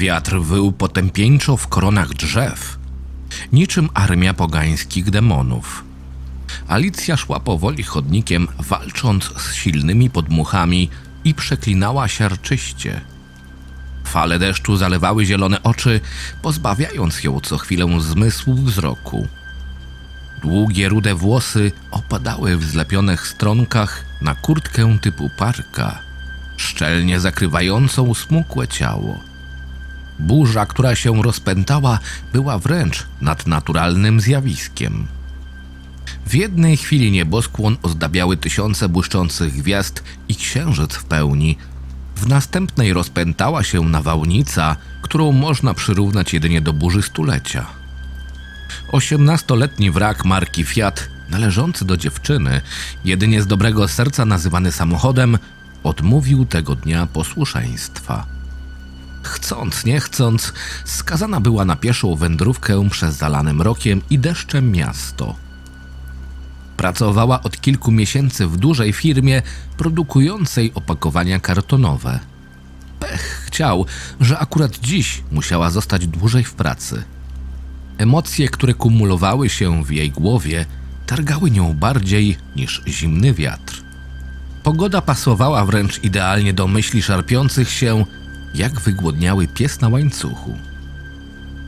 Wiatr wył potępieńczo w koronach drzew, niczym armia pogańskich demonów. Alicja szła powoli chodnikiem, walcząc z silnymi podmuchami i przeklinała siarczyście. Fale deszczu zalewały zielone oczy, pozbawiając ją co chwilę zmysłu wzroku. Długie, rude włosy opadały w zlepionych stronkach na kurtkę typu parka, szczelnie zakrywającą smukłe ciało. Burza, która się rozpętała, była wręcz nadnaturalnym zjawiskiem. W jednej chwili nieboskłon ozdabiały tysiące błyszczących gwiazd i księżyc w pełni. W następnej rozpętała się nawałnica, którą można przyrównać jedynie do burzy stulecia. Osiemnastoletni wrak marki Fiat, należący do dziewczyny, jedynie z dobrego serca nazywany samochodem, odmówił tego dnia posłuszeństwa. Chcąc, nie chcąc, skazana była na pieszą wędrówkę przez zalane mrokiem i deszczem miasto. Pracowała od kilku miesięcy w dużej firmie produkującej opakowania kartonowe. Pech chciał, że akurat dziś musiała zostać dłużej w pracy. Emocje, które kumulowały się w jej głowie, targały nią bardziej niż zimny wiatr. Pogoda pasowała wręcz idealnie do myśli szarpiących się, jak wygłodniały pies na łańcuchu.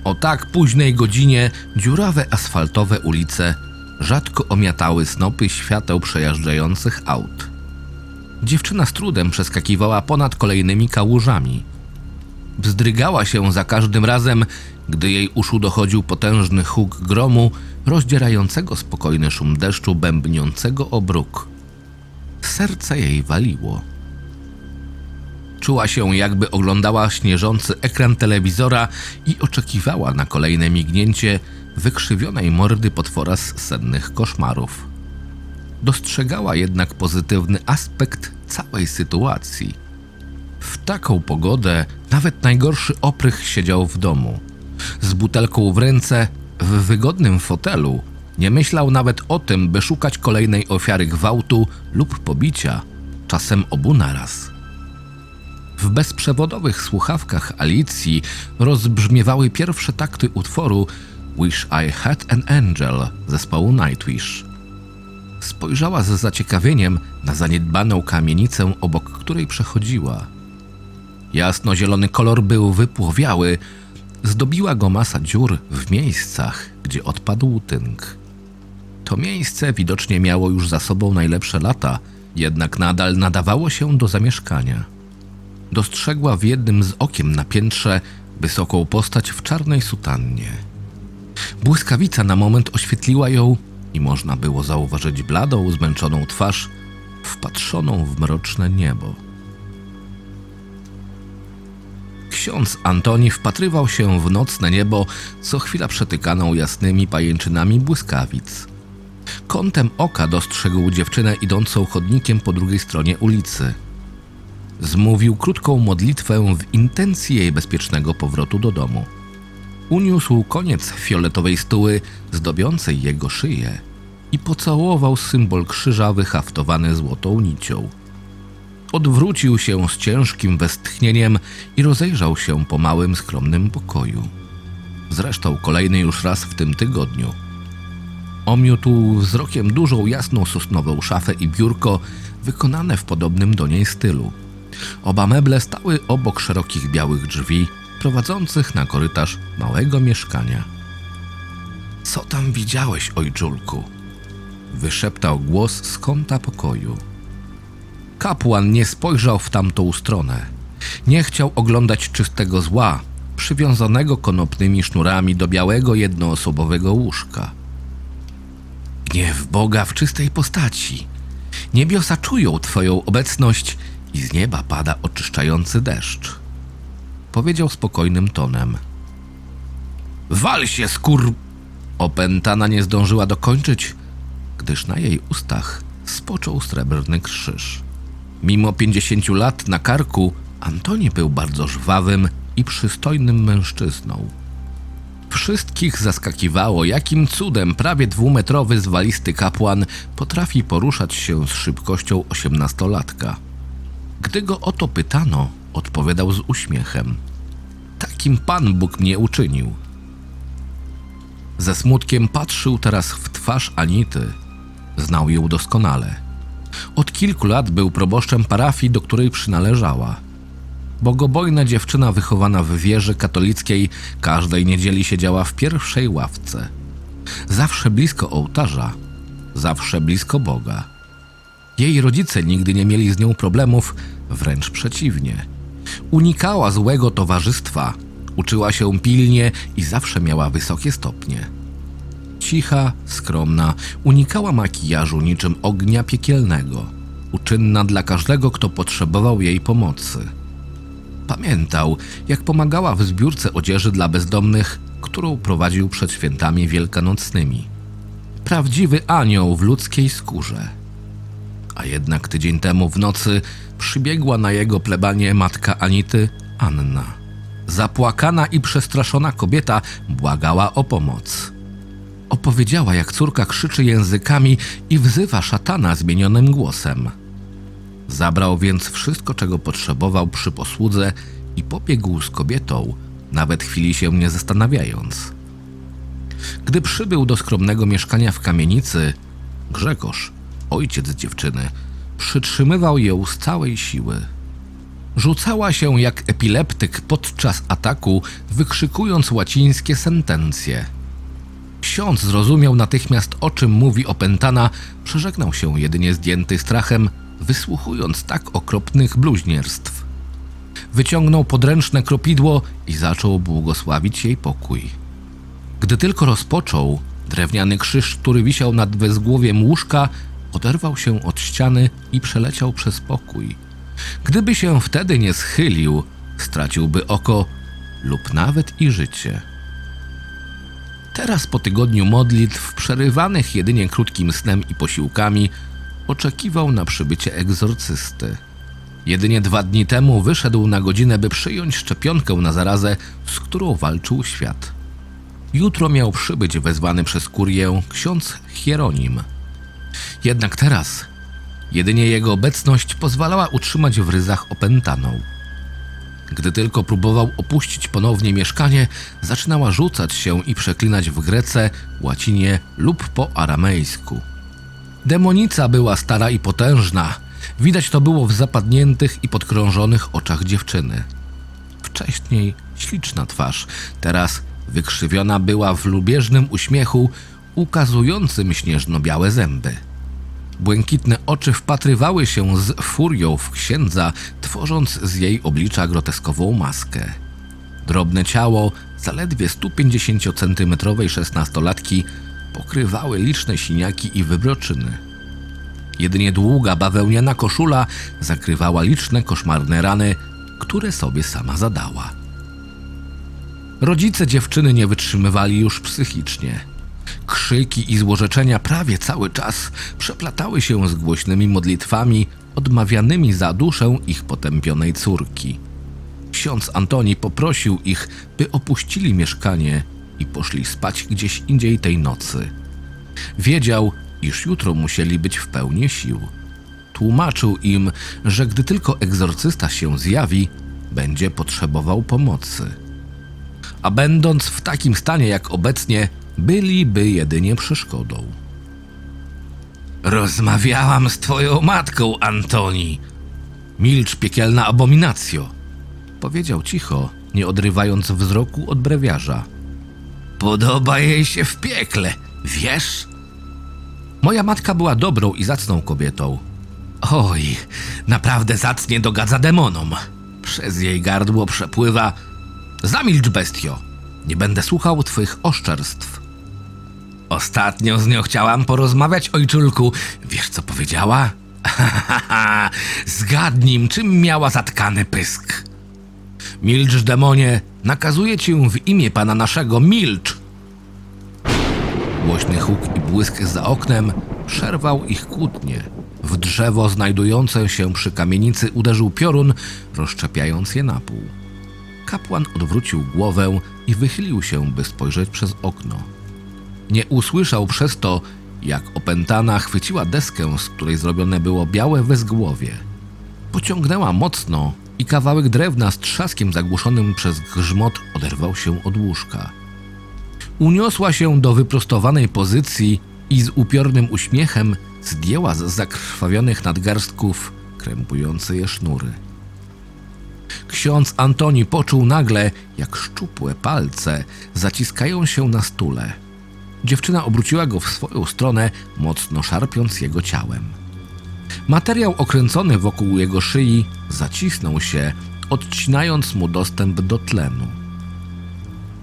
O tak późnej godzinie dziurawe asfaltowe ulice rzadko omiatały snopy świateł przejeżdżających aut. Dziewczyna z trudem przeskakiwała ponad kolejnymi kałużami. Wzdrygała się za każdym razem, gdy jej uszu dochodził potężny huk gromu, rozdzierającego spokojny szum deszczu bębniącego o bruk. Serce jej waliło. Czuła się, jakby oglądała śnieżący ekran telewizora i oczekiwała na kolejne mignięcie wykrzywionej mordy potwora z sennych koszmarów. Dostrzegała jednak pozytywny aspekt całej sytuacji. W taką pogodę nawet najgorszy oprych siedział w domu. Z butelką w ręce, w wygodnym fotelu, nie myślał nawet o tym, by szukać kolejnej ofiary gwałtu lub pobicia, czasem obu naraz. W bezprzewodowych słuchawkach Alicji rozbrzmiewały pierwsze takty utworu Wish I Had an Angel zespołu Nightwish. Spojrzała z zaciekawieniem na zaniedbaną kamienicę, obok której przechodziła. Jasno-zielony kolor był wypłowiały, zdobiła go masa dziur w miejscach, gdzie odpadł tynk. To miejsce widocznie miało już za sobą najlepsze lata, jednak nadal nadawało się do zamieszkania. Dostrzegła w jednym z okiem na piętrze wysoką postać w czarnej sutannie. Błyskawica na moment oświetliła ją i można było zauważyć bladą, zmęczoną twarz, wpatrzoną w mroczne niebo. Ksiądz Antoni wpatrywał się w nocne niebo, co chwila przetykaną jasnymi pajęczynami błyskawic. Kątem oka dostrzegł dziewczynę idącą chodnikiem po drugiej stronie ulicy. Zmówił krótką modlitwę w intencji jej bezpiecznego powrotu do domu. Uniósł koniec fioletowej stuły zdobiącej jego szyję i pocałował symbol krzyża wyhaftowany złotą nicią. Odwrócił się z ciężkim westchnieniem i rozejrzał się po małym, skromnym pokoju. Zresztą kolejny już raz w tym tygodniu. Omiótł wzrokiem dużą jasną sosnową szafę i biurko wykonane w podobnym do niej stylu. Oba meble stały obok szerokich białych drzwi prowadzących na korytarz małego mieszkania. Co tam widziałeś, ojczulku? Wyszeptał głos z kąta pokoju. Kapłan nie spojrzał w tamtą stronę. Nie chciał oglądać czystego zła, przywiązanego konopnymi sznurami do białego jednoosobowego łóżka. Gniew Boga w czystej postaci. Niebiosa czują Twoją obecność i z nieba pada oczyszczający deszcz. Powiedział spokojnym tonem. Wal się, skur... Opętana nie zdążyła dokończyć, gdyż na jej ustach spoczął srebrny krzyż. Mimo pięćdziesięciu lat na karku, Antoni był bardzo żwawym i przystojnym mężczyzną. Wszystkich zaskakiwało, jakim cudem prawie dwumetrowy zwalisty kapłan potrafi poruszać się z szybkością osiemnastolatka. Gdy go o to pytano, odpowiadał z uśmiechem. takim Pan Bóg mnie uczynił. Ze smutkiem patrzył teraz w twarz Anity. Znał ją doskonale. Od kilku lat był proboszczem parafii, do której przynależała. Bogobojna dziewczyna wychowana w wierze katolickiej każdej niedzieli siedziała w pierwszej ławce. Zawsze blisko ołtarza, zawsze blisko Boga. Jej rodzice nigdy nie mieli z nią problemów, wręcz przeciwnie. Unikała złego towarzystwa, uczyła się pilnie i zawsze miała wysokie stopnie. Cicha, skromna, unikała makijażu niczym ognia piekielnego, uczynna dla każdego, kto potrzebował jej pomocy. Pamiętał, jak pomagała w zbiórce odzieży dla bezdomnych, którą prowadził przed świętami wielkanocnymi. Prawdziwy anioł w ludzkiej skórze. A jednak tydzień temu w nocy przybiegła na jego plebanie matka Anity, Anna. Zapłakana i przestraszona kobieta błagała o pomoc. Opowiedziała, jak córka krzyczy językami i wzywa szatana zmienionym głosem. Zabrał więc wszystko, czego potrzebował przy posłudze i pobiegł z kobietą, nawet chwili się nie zastanawiając. Gdy przybył do skromnego mieszkania w kamienicy, Grzegorz, ojciec dziewczyny, przytrzymywał ją z całej siły. Rzucała się jak epileptyk podczas ataku, wykrzykując łacińskie sentencje. Ksiądz zrozumiał natychmiast, o czym mówi opętana, przeżegnał się jedynie zdjęty strachem, wysłuchując tak okropnych bluźnierstw. Wyciągnął podręczne kropidło i zaczął błogosławić jej pokój. Gdy tylko rozpoczął, drewniany krzyż, który wisiał nad wezgłowiem łóżka, oderwał się od ściany i przeleciał przez pokój. Gdyby się wtedy nie schylił, straciłby oko lub nawet i życie. Teraz po tygodniu modlitw, przerywanych jedynie krótkim snem i posiłkami, oczekiwał na przybycie egzorcysty. Jedynie dwa dni temu wyszedł na godzinę, by przyjąć szczepionkę na zarazę, z którą walczył świat. Jutro miał przybyć wezwany przez kurię ksiądz Hieronim. Jednak teraz jedynie jego obecność pozwalała utrzymać w ryzach opętaną. Gdy tylko próbował opuścić ponownie mieszkanie, zaczynała rzucać się i przeklinać w grece, łacinie lub po aramejsku. Demonica była stara i potężna. Widać to było w zapadniętych i podkrążonych oczach dziewczyny. Wcześniej śliczna twarz, teraz wykrzywiona była w lubieżnym uśmiechu, ukazującym śnieżno-białe zęby. Błękitne oczy wpatrywały się z furią w księdza, tworząc z jej oblicza groteskową maskę. Drobne ciało, zaledwie 150-centymetrowej szesnastolatki, pokrywały liczne siniaki i wybroczyny. Jedynie długa bawełniana koszula zakrywała liczne koszmarne rany, które sobie sama zadała. Rodzice dziewczyny nie wytrzymywali już psychicznie. Krzyki i złorzeczenia prawie cały czas przeplatały się z głośnymi modlitwami odmawianymi za duszę ich potępionej córki. Ksiądz Antoni poprosił ich, by opuścili mieszkanie i poszli spać gdzieś indziej tej nocy. Wiedział, iż jutro musieli być w pełni sił. Tłumaczył im, że gdy tylko egzorcysta się zjawi, będzie potrzebował pomocy. A będąc w takim stanie jak obecnie, byliby jedynie przeszkodą. Rozmawiałam z twoją matką, Antoni. Milcz, piekielna abominacjo. Powiedział cicho, nie odrywając wzroku od brewiarza. Podoba jej się w piekle, wiesz? Moja matka była dobrą i zacną kobietą. Oj, naprawdę zacnie dogadza demonom. Przez jej gardło przepływa. Zamilcz, bestio. Nie będę słuchał twych oszczerstw. Ostatnio z nią chciałam porozmawiać, ojczulku. Wiesz, co powiedziała? Zgadnij, czym miała zatkany pysk. Milcz, demonie, nakazuję ci w imię pana naszego, milcz! Głośny huk i błysk za oknem przerwał ich kłótnie. W drzewo znajdujące się przy kamienicy uderzył piorun, rozszczepiając je na pół. Kapłan odwrócił głowę i wychylił się, by spojrzeć przez okno. Nie usłyszał przez to, jak opętana chwyciła deskę, z której zrobione było białe wezgłowie. Pociągnęła mocno i kawałek drewna z trzaskiem zagłuszonym przez grzmot oderwał się od łóżka. Uniosła się do wyprostowanej pozycji i z upiornym uśmiechem zdjęła z zakrwawionych nadgarstków krępujące je sznury. Ksiądz Antoni poczuł nagle, jak szczupłe palce zaciskają się na stule. Dziewczyna obróciła go w swoją stronę, mocno szarpiąc jego ciałem. Materiał okręcony wokół jego szyi zacisnął się, odcinając mu dostęp do tlenu.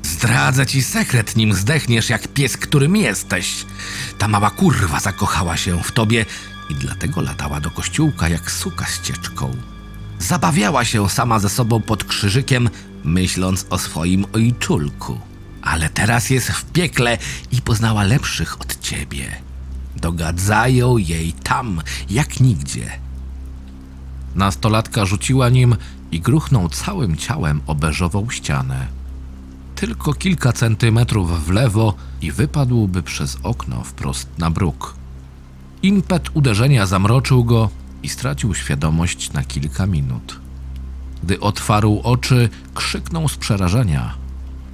Zdradzę ci sekret, nim zdechniesz jak pies, którym jesteś. Ta mała kurwa zakochała się w tobie i dlatego latała do kościółka jak suka z cieczką. Zabawiała się sama ze sobą pod krzyżykiem, myśląc o swoim ojczulku. Ale teraz jest w piekle i poznała lepszych od ciebie. Dogadzają jej tam, jak nigdzie. Nastolatka rzuciła nim i gruchnął całym ciałem o ścianę. Tylko kilka centymetrów w lewo i wypadłby przez okno wprost na bruk. Impet uderzenia zamroczył go i stracił świadomość na kilka minut. Gdy otwarł oczy, krzyknął z przerażenia.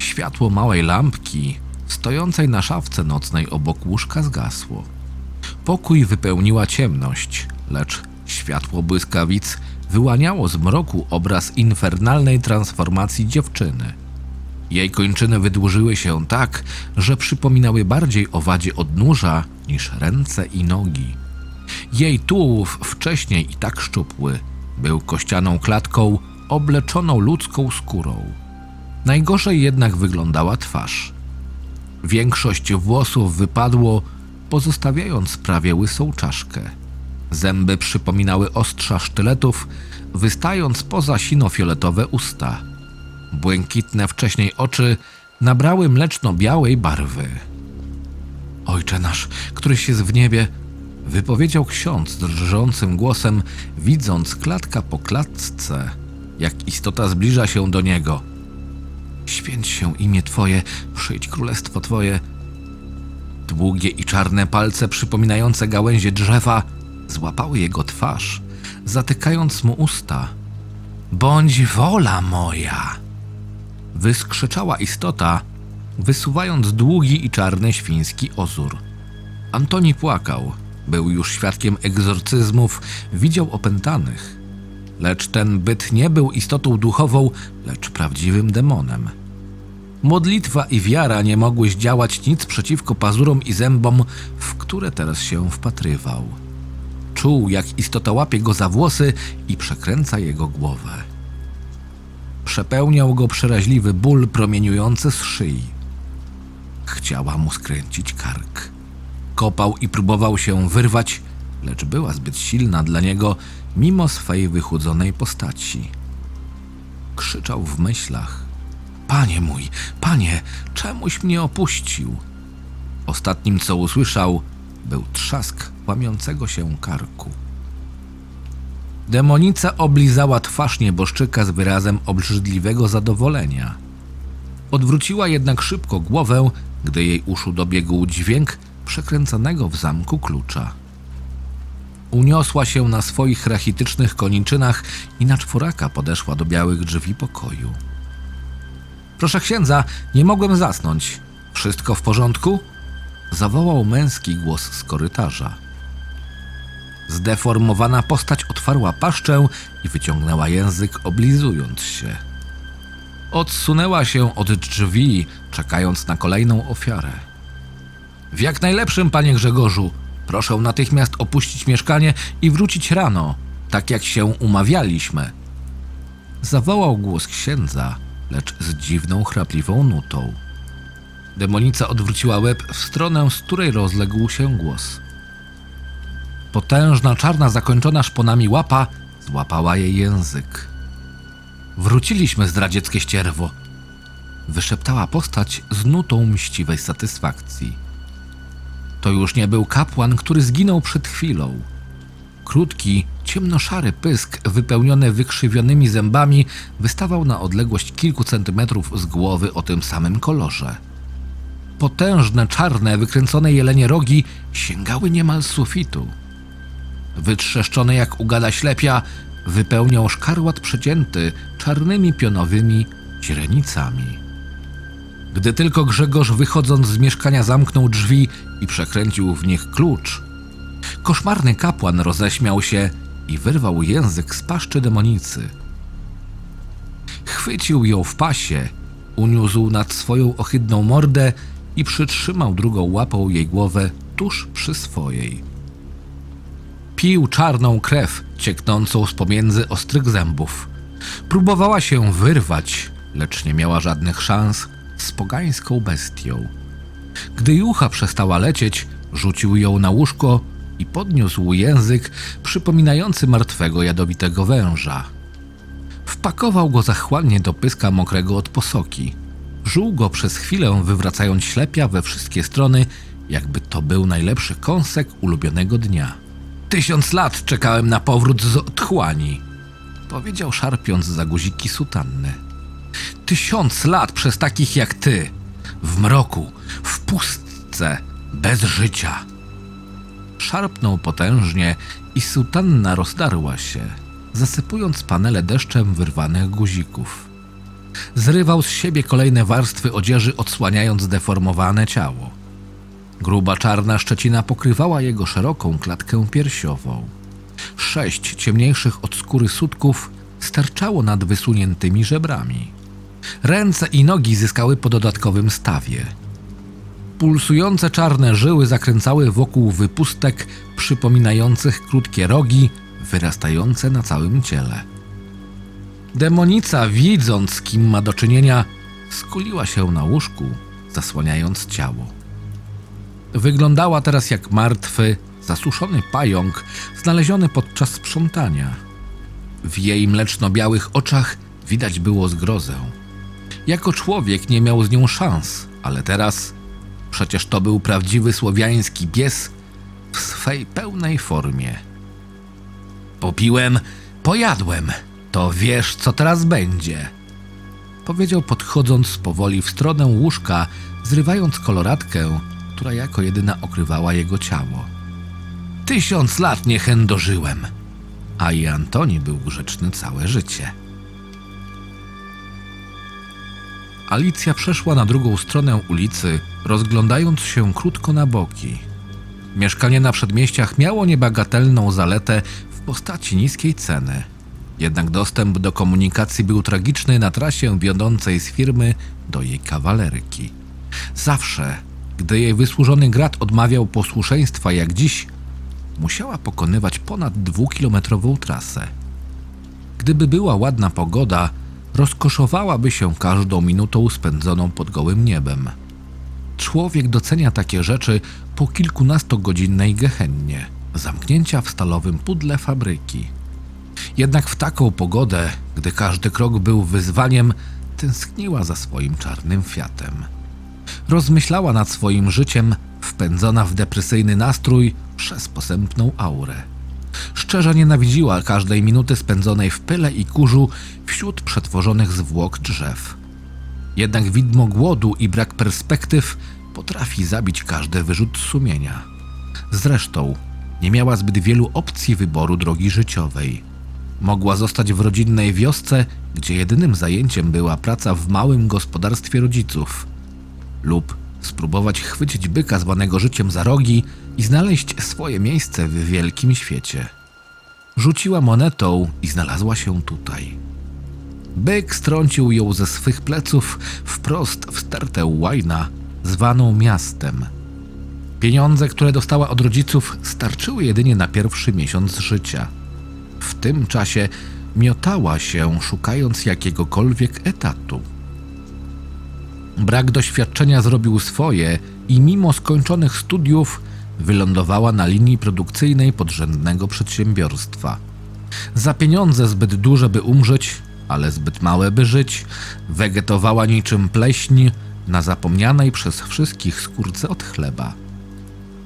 Światło małej lampki, stojącej na szafce nocnej obok łóżka, zgasło. Pokój wypełniła ciemność, lecz światło błyskawic wyłaniało z mroku obraz infernalnej transformacji dziewczyny. Jej kończyny wydłużyły się tak, że przypominały bardziej owadzie odnóża niż ręce i nogi. Jej tułów, wcześniej i tak szczupły, był kościaną klatką obleczoną ludzką skórą. Najgorzej jednak wyglądała twarz. Większość włosów wypadło, pozostawiając prawie łysą czaszkę. Zęby przypominały ostrza sztyletów, wystając poza sino-fioletowe usta. Błękitne wcześniej oczy nabrały mleczno-białej barwy. Ojcze nasz, któryś jest w niebie, wypowiedział ksiądz drżącym głosem, widząc klatka po klatce, jak istota zbliża się do niego. Święć się imię Twoje, przyjdź królestwo Twoje. Długie i czarne palce przypominające gałęzie drzewa złapały jego twarz, zatykając mu usta. Bądź wola moja! Wyskrzyczała istota, wysuwając długi i czarny świński ozór. Antoni płakał. Był już świadkiem egzorcyzmów, widział opętanych. Lecz ten byt nie był istotą duchową, lecz prawdziwym demonem. Modlitwa i wiara nie mogły zdziałać nic przeciwko pazurom i zębom, w które teraz się wpatrywał. Czuł, jak istota łapie go za włosy i przekręca jego głowę. Przepełniał go przeraźliwy ból promieniujący z szyi. Chciała mu skręcić kark. Kopał i próbował się wyrwać, lecz była zbyt silna dla niego, mimo swej wychudzonej postaci. Krzyczał w myślach: Panie mój, panie, czemuś mnie opuścił? Ostatnim, co usłyszał, był trzask łamiącego się karku. Demonica oblizała twarz nieboszczyka z wyrazem obrzydliwego zadowolenia. Odwróciła jednak szybko głowę, gdy jej uszu dobiegł dźwięk przekręcanego w zamku klucza. Uniosła się na swoich rachitycznych koniczynach i na czworaka podeszła do białych drzwi pokoju. Proszę księdza, nie mogłem zasnąć. Wszystko w porządku? Zawołał męski głos z korytarza. Zdeformowana postać otwarła paszczę i wyciągnęła język, oblizując się. Odsunęła się od drzwi, czekając na kolejną ofiarę. W jak najlepszym, panie Grzegorzu. Proszę natychmiast opuścić mieszkanie i wrócić rano, tak jak się umawialiśmy. Zawołał głos księdza, lecz z dziwną, chrapliwą nutą. Demonica odwróciła łeb w stronę, z której rozległ się głos. Potężna, czarna, zakończona szponami łapa złapała jej język. Wróciliśmy, zdradzieckie ścierwo, wyszeptała postać z nutą mściwej satysfakcji. To już nie był kapłan, który zginął przed chwilą. Krótki, ciemnoszary pysk, wypełniony wykrzywionymi zębami, wystawał na odległość kilku centymetrów z głowy o tym samym kolorze. Potężne, czarne, wykręcone jelenie rogi sięgały niemal sufitu. Wytrzeszczone jak ugada ślepia, wypełniał szkarłat przecięty czarnymi pionowymi źrenicami. Gdy tylko Grzegorz wychodząc z mieszkania zamknął drzwi i przekręcił w nich klucz, koszmarny kapłan roześmiał się i wyrwał język z paszczy demonicy. Chwycił ją w pasie, uniósł nad swoją ohydną mordę i przytrzymał drugą łapą jej głowę tuż przy swojej. Pił czarną krew cieknącą z pomiędzy ostrych zębów. Próbowała się wyrwać, lecz nie miała żadnych szans z pogańską bestią. Gdy jucha przestała lecieć, rzucił ją na łóżko i podniósł język przypominający martwego jadowitego węża. Wpakował go zachłannie do pyska mokrego od posoki. Żuł go przez chwilę, wywracając ślepia we wszystkie strony, jakby to był najlepszy kąsek ulubionego dnia. Tysiąc lat czekałem na powrót z otchłani, powiedział szarpiąc za guziki sutanny. Tysiąc lat przez takich jak ty, w mroku, w pustce, bez życia. Szarpnął potężnie i sutanna rozdarła się, zasypując panele deszczem wyrwanych guzików. Zrywał z siebie kolejne warstwy odzieży, odsłaniając zdeformowane ciało. Gruba czarna szczecina pokrywała jego szeroką klatkę piersiową. Sześć ciemniejszych od skóry sutków sterczało nad wysuniętymi żebrami. Ręce i nogi zyskały po dodatkowym stawie. Pulsujące czarne żyły zakręcały wokół wypustek przypominających krótkie rogi wyrastające na całym ciele. Demonica, widząc kim ma do czynienia, skuliła się na łóżku, zasłaniając ciało. Wyglądała teraz jak martwy, zasuszony pająk znaleziony podczas sprzątania. W jej mleczno-białych oczach widać było zgrozę. Jako człowiek nie miał z nią szans, ale teraz przecież to był prawdziwy słowiański pies w swej pełnej formie. Popiłem, pojadłem. To wiesz, co teraz będzie. Powiedział podchodząc powoli w stronę łóżka, zrywając koloratkę, która jako jedyna okrywała jego ciało. Tysiąc lat nie chędożyłem, a i Antoni był grzeczny całe życie. Alicja przeszła na drugą stronę ulicy, rozglądając się krótko na boki. Mieszkanie na przedmieściach miało niebagatelną zaletę w postaci niskiej ceny. Jednak dostęp do komunikacji był tragiczny na trasie wiodącej z firmy do jej kawalerki. Zawsze, gdy jej wysłużony grat odmawiał posłuszeństwa jak dziś, musiała pokonywać ponad dwukilometrową trasę. Gdyby była ładna pogoda, rozkoszowałaby się każdą minutą spędzoną pod gołym niebem. Człowiek docenia takie rzeczy po kilkunastogodzinnej gehennie, zamknięcia w stalowym pudle fabryki. Jednak w taką pogodę, gdy każdy krok był wyzwaniem, tęskniła za swoim czarnym fiatem. Rozmyślała nad swoim życiem, wpędzona w depresyjny nastrój przez posępną aurę. Szczerze nienawidziła każdej minuty spędzonej w pyle i kurzu wśród przetworzonych zwłok drzew. Jednak widmo głodu i brak perspektyw potrafi zabić każdy wyrzut sumienia. Zresztą nie miała zbyt wielu opcji wyboru drogi życiowej. Mogła zostać w rodzinnej wiosce, gdzie jedynym zajęciem była praca w małym gospodarstwie rodziców, lub spróbować chwycić byka zwanego życiem za rogi i znaleźć swoje miejsce w wielkim świecie. Rzuciła monetą i znalazła się tutaj. Byk strącił ją ze swych pleców wprost w stertę łajna, zwaną miastem. Pieniądze, które dostała od rodziców, starczyły jedynie na pierwszy miesiąc życia. W tym czasie miotała się, szukając jakiegokolwiek etatu. Brak doświadczenia zrobił swoje i mimo skończonych studiów wylądowała na linii produkcyjnej podrzędnego przedsiębiorstwa. Za pieniądze zbyt duże, by umrzeć, ale zbyt małe, by żyć, wegetowała niczym pleśń na zapomnianej przez wszystkich skórce od chleba.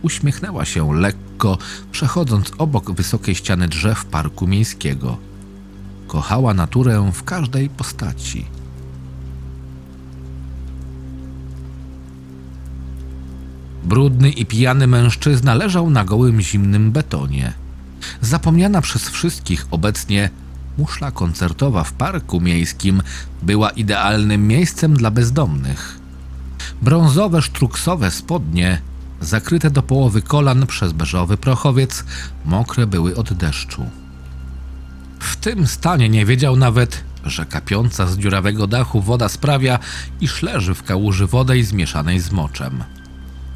Uśmiechnęła się lekko, przechodząc obok wysokiej ściany drzew parku miejskiego. Kochała naturę w każdej postaci. Brudny i pijany mężczyzna leżał na gołym zimnym betonie. Zapomniana przez wszystkich obecnie Muszla koncertowa w parku miejskim była idealnym miejscem dla bezdomnych. Brązowe sztruksowe spodnie, zakryte do połowy kolan przez beżowy prochowiec, mokre były od deszczu. W tym stanie nie wiedział nawet, że kapiąca z dziurawego dachu woda sprawia, iż leży w kałuży wodej zmieszanej z moczem.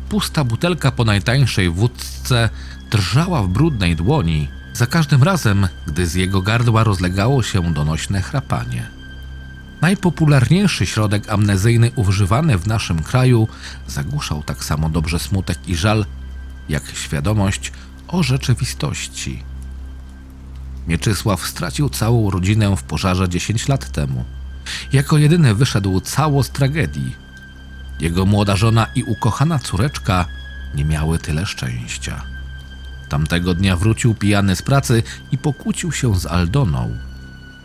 Pusta butelka po najtańszej wódce drżała w brudnej dłoni, za każdym razem, gdy z jego gardła rozlegało się donośne chrapanie. Najpopularniejszy środek amnezyjny używany w naszym kraju zagłuszał tak samo dobrze smutek i żal, jak świadomość o rzeczywistości. Mieczysław stracił całą rodzinę w pożarze 10 lat temu. Jako jedyny wyszedł cało z tragedii. Jego młoda żona i ukochana córeczka nie miały tyle szczęścia. Tamtego dnia wrócił pijany z pracy i pokłócił się z Aldoną.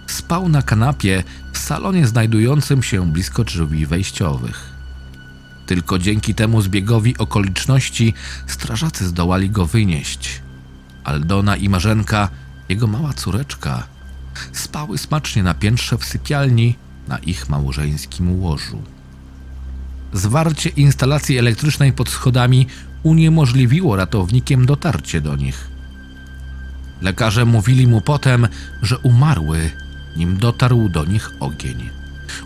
Spał na kanapie w salonie znajdującym się blisko drzwi wejściowych. Tylko dzięki temu zbiegowi okoliczności strażacy zdołali go wynieść. Aldona i Marzenka, jego mała córeczka, spały smacznie na piętrze w sypialni na ich małżeńskim łożu. Zwarcie instalacji elektrycznej pod schodami uniemożliwiło ratownikiem dotarcie do nich. Lekarze mówili mu potem, że umarły, nim dotarł do nich ogień.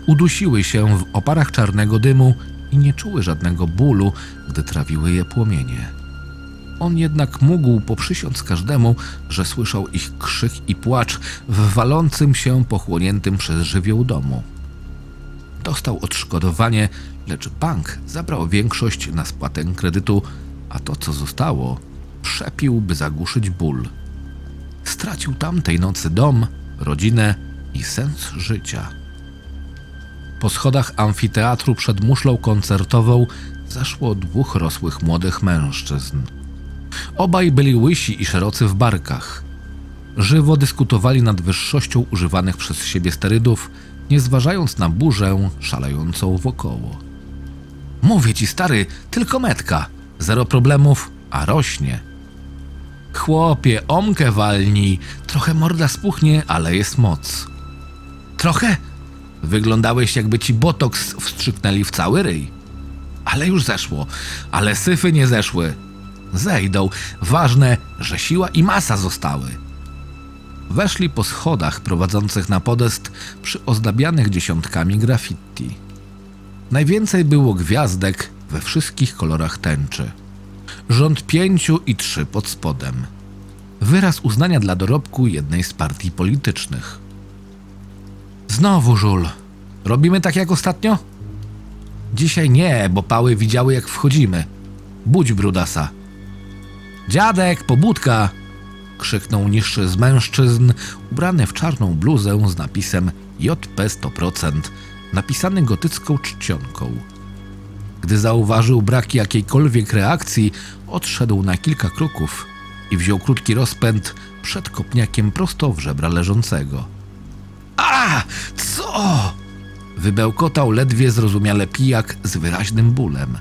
Udusiły się w oparach czarnego dymu i nie czuły żadnego bólu, gdy trawiły je płomienie. On jednak mógł poprzysiąc każdemu, że słyszał ich krzyk i płacz w walącym się pochłoniętym przez żywioł domu. Dostał odszkodowanie, lecz bank zabrał większość na spłatę kredytu, a to, co zostało, przepił, by zagłuszyć ból. Stracił tamtej nocy dom, rodzinę i sens życia. Po schodach amfiteatru przed muszlą koncertową zaszło dwóch rosłych młodych mężczyzn. Obaj byli łysi i szerocy w barkach. Żywo dyskutowali nad wyższością używanych przez siebie sterydów, nie zważając na burzę szalejącą wokoło. Mówię ci, stary, tylko metka. Zero problemów, a rośnie. Chłopie, omkę walnij. Trochę morda spuchnie, ale jest moc. Trochę? Wyglądałeś, jakby ci botoks wstrzyknęli w cały ryj. Ale już zeszło. Ale syfy nie zeszły. Zejdą. Ważne, że siła i masa zostały. Weszli po schodach prowadzących na podest przy ozdabianych dziesiątkami graffiti. Najwięcej było gwiazdek we wszystkich kolorach tęczy. Rząd pięciu i trzy pod spodem. Wyraz uznania dla dorobku jednej z partii politycznych. Znowu żul. Robimy tak jak ostatnio? Dzisiaj nie, bo pały widziały jak wchodzimy. Budź brudasa. Dziadek, pobudka! krzyknął niższy z mężczyzn, ubrany w czarną bluzę z napisem JP 100%, napisany gotycką czcionką. Gdy zauważył brak jakiejkolwiek reakcji, odszedł na kilka kroków i wziął krótki rozpęd przed kopniakiem prosto w żebra leżącego. A! Co? Wybełkotał ledwie zrozumiale pijak z wyraźnym bólem.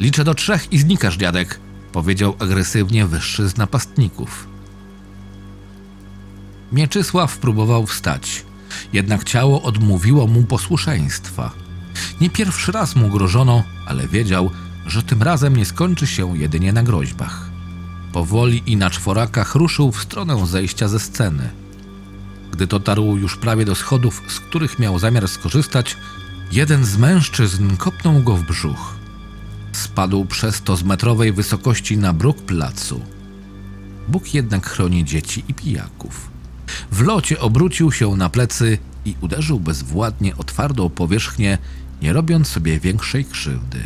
Liczę do trzech i znikasz, dziadek, powiedział agresywnie wyższy z napastników. Mieczysław próbował wstać, jednak ciało odmówiło mu posłuszeństwa. Nie pierwszy raz mu grożono, ale wiedział, że tym razem nie skończy się jedynie na groźbach. Powoli i na czworakach ruszył w stronę zejścia ze sceny. Gdy dotarł już prawie do schodów, z których miał zamiar skorzystać, jeden z mężczyzn kopnął go w brzuch. Spadł przez to z metrowej wysokości na bruk placu. Bóg jednak chroni dzieci i pijaków. W locie obrócił się na plecy i uderzył bezwładnie o twardą powierzchnię, nie robiąc sobie większej krzywdy.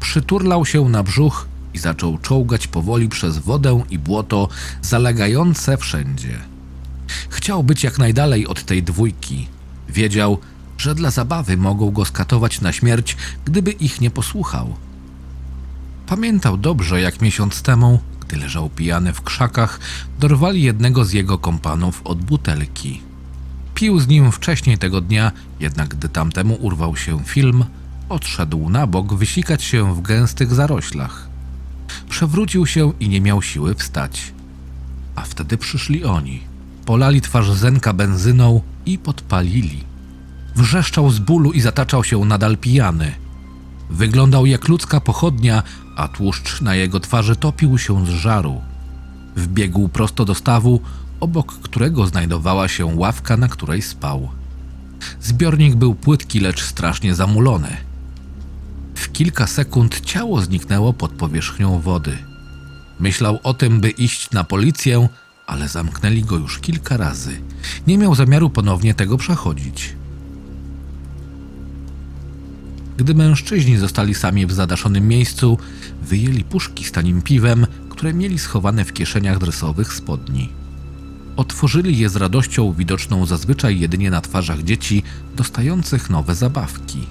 Przyturlał się na brzuch i zaczął czołgać powoli przez wodę i błoto zalegające wszędzie. Chciał być jak najdalej od tej dwójki. Wiedział, że dla zabawy mogą go skatować na śmierć, gdyby ich nie posłuchał. Pamiętał dobrze, jak miesiąc temu, leżał pijany w krzakach, dorwali jednego z jego kompanów od butelki. Pił z nim wcześniej tego dnia, jednak gdy tamtemu urwał się film, odszedł na bok wysikać się w gęstych zaroślach. Przewrócił się i nie miał siły wstać. A wtedy przyszli oni. Polali twarz Zenka benzyną i podpalili. Wrzeszczał z bólu i zataczał się nadal pijany. Wyglądał jak ludzka pochodnia, a tłuszcz na jego twarzy topił się z żaru. Wbiegł prosto do stawu, obok którego znajdowała się ławka, na której spał. Zbiornik był płytki, lecz strasznie zamulony. W kilka sekund ciało zniknęło pod powierzchnią wody. Myślał o tym, by iść na policję, ale zamknęli go już kilka razy. Nie miał zamiaru ponownie tego przechodzić. Gdy mężczyźni zostali sami w zadaszonym miejscu, wyjęli puszki z tanim piwem, które mieli schowane w kieszeniach dresowych spodni. Otworzyli je z radością widoczną zazwyczaj jedynie na twarzach dzieci dostających nowe zabawki.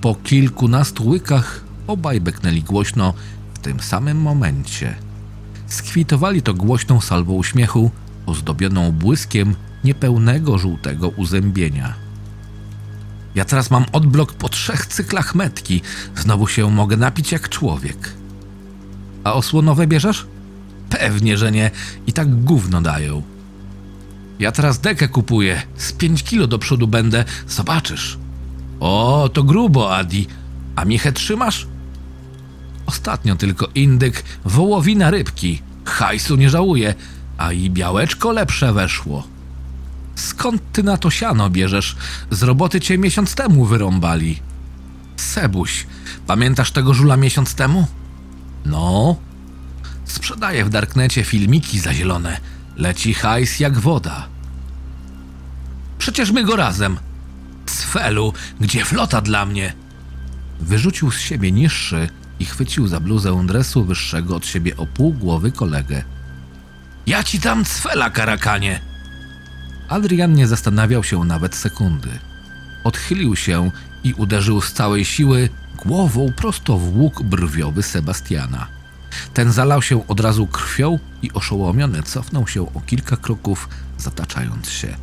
Po kilkunastu łykach obaj beknęli głośno w tym samym momencie. Skwitowali to głośną salwą uśmiechu, ozdobioną błyskiem niepełnego żółtego uzębienia. Ja teraz mam odblok po trzech cyklach metki. Znowu się mogę napić jak człowiek. A osłonowe bierzesz? Pewnie, że nie. I tak gówno dają. Ja teraz dekę kupuję. Z 5 kilo do przodu będę. Zobaczysz. O, to grubo, Adi. A michę trzymasz? Ostatnio tylko indyk, wołowina rybki. Hajsu nie żałuję, a i białeczko lepsze weszło. Skąd ty na to siano bierzesz? Z roboty cię miesiąc temu wyrąbali. Sebuś, pamiętasz tego żula miesiąc temu? No. Sprzedaję w darknecie filmiki za zielone. Leci hajs jak woda. Przecież my go razem. Cfelu, gdzie flota dla mnie? Wyrzucił z siebie niższy i chwycił za bluzę dresu wyższego od siebie o pół głowy kolegę. Ja ci tam cfela, karakanie! Adrian nie zastanawiał się nawet sekundy. Odchylił się i uderzył z całej siły głową prosto w łuk brwiowy Sebastiana. Ten zalał się od razu krwią i oszołomiony cofnął się o kilka kroków, zataczając się.